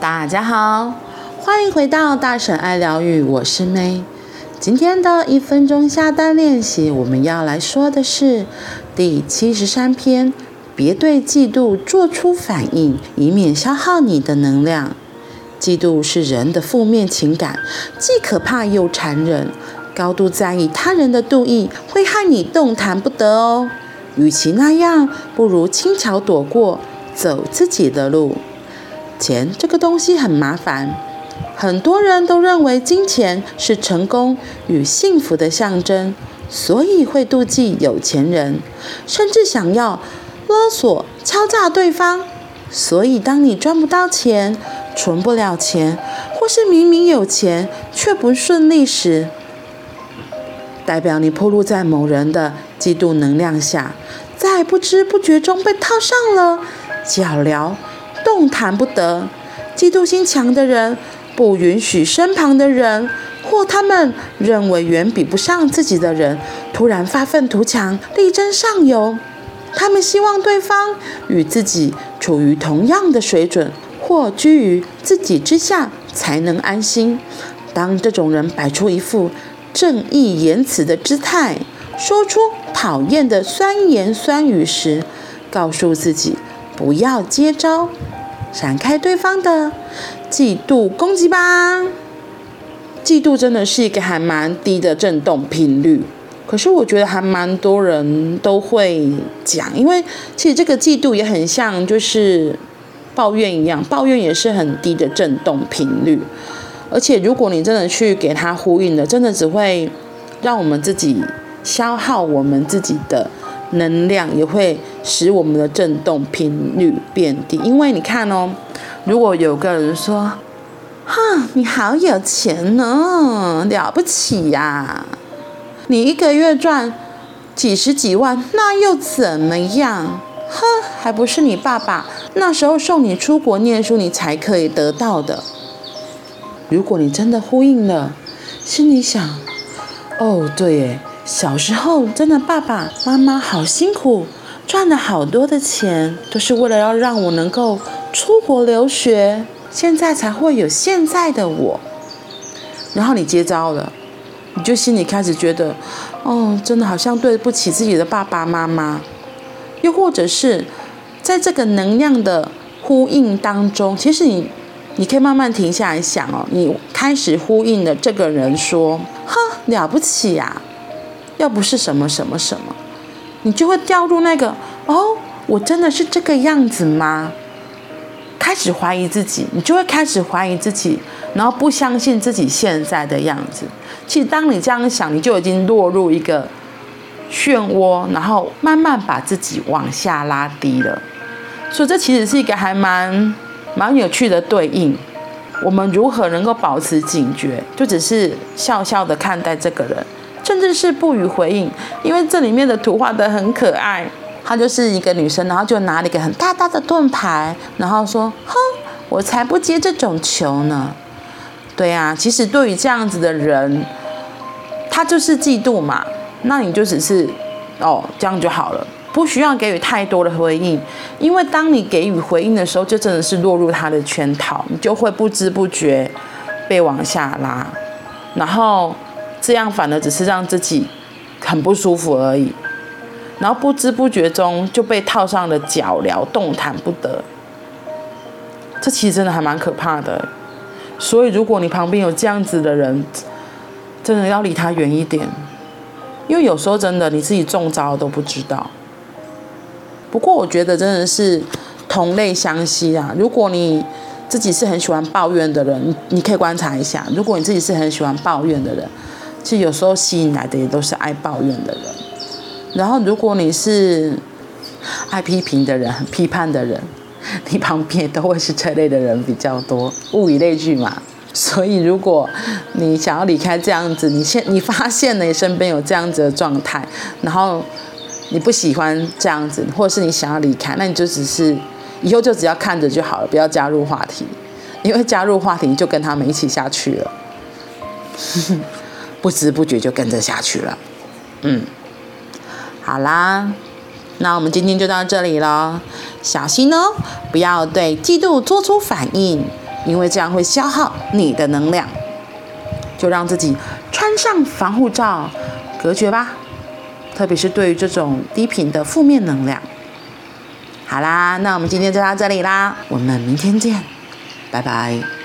大家好，欢迎回到大婶爱疗愈，我是 May。今天的一分钟下单练习，我们要来说的是第七十三篇：别对嫉妒做出反应，以免消耗你的能量。嫉妒是人的负面情感，既可怕又残忍。高度在意他人的妒意，会害你动弹不得哦。与其那样，不如轻巧躲过，走自己的路。钱这个东西很麻烦，很多人都认为金钱是成功与幸福的象征，所以会妒忌有钱人，甚至想要勒索、敲诈对方。所以，当你赚不到钱、存不了钱，或是明明有钱却不顺利时，代表你暴露在某人的嫉妒能量下，在不知不觉中被套上了脚镣。动弹不得，嫉妒心强的人不允许身旁的人或他们认为远比不上自己的人突然发愤图强、力争上游。他们希望对方与自己处于同样的水准或居于自己之下才能安心。当这种人摆出一副正义言辞的姿态，说出讨厌的酸言酸语时，告诉自己不要接招。闪开对方的嫉妒攻击吧！嫉妒真的是一个还蛮低的震动频率，可是我觉得还蛮多人都会讲，因为其实这个嫉妒也很像就是抱怨一样，抱怨也是很低的震动频率，而且如果你真的去给他呼应了，真的只会让我们自己消耗我们自己的。能量也会使我们的振动频率变低，因为你看哦，如果有个人说：“哈，你好有钱呢，了不起呀！你一个月赚几十几万，那又怎么样？哼，还不是你爸爸那时候送你出国念书，你才可以得到的。”如果你真的呼应了，心里想：“哦，对耶。”小时候，真的爸爸妈妈好辛苦，赚了好多的钱，都是为了要让我能够出国留学，现在才会有现在的我。然后你接招了，你就心里开始觉得，哦，真的好像对不起自己的爸爸妈妈。又或者是在这个能量的呼应当中，其实你你可以慢慢停下来想哦，你开始呼应的这个人说，哼，了不起呀。要不是什么什么什么，你就会掉入那个哦，我真的是这个样子吗？开始怀疑自己，你就会开始怀疑自己，然后不相信自己现在的样子。其实当你这样想，你就已经落入一个漩涡，然后慢慢把自己往下拉低了。所以这其实是一个还蛮蛮有趣的对应。我们如何能够保持警觉？就只是笑笑的看待这个人。甚至是不予回应，因为这里面的图画得很可爱。她就是一个女生，然后就拿了一个很大大的盾牌，然后说：“哼，我才不接这种球呢。”对呀，其实对于这样子的人，他就是嫉妒嘛。那你就只是哦，这样就好了，不需要给予太多的回应，因为当你给予回应的时候，就真的是落入他的圈套，你就会不知不觉被往下拉，然后。这样反而只是让自己很不舒服而已，然后不知不觉中就被套上了脚镣，动弹不得。这其实真的还蛮可怕的。所以如果你旁边有这样子的人，真的要离他远一点，因为有时候真的你自己中招都不知道。不过我觉得真的是同类相吸啊。如果你自己是很喜欢抱怨的人，你可以观察一下。如果你自己是很喜欢抱怨的人。其实有时候吸引来的也都是爱抱怨的人，然后如果你是爱批评的人、批判的人，你旁边都会是这类的人比较多。物以类聚嘛，所以如果你想要离开这样子，你现你发现了你身边有这样子的状态，然后你不喜欢这样子，或者是你想要离开，那你就只是以后就只要看着就好了，不要加入话题，因为加入话题就跟他们一起下去了。不知不觉就跟着下去了，嗯，好啦，那我们今天就到这里了。小心哦，不要对嫉妒做出反应，因为这样会消耗你的能量。就让自己穿上防护罩，隔绝吧。特别是对于这种低频的负面能量。好啦，那我们今天就到这里啦，我们明天见，拜拜。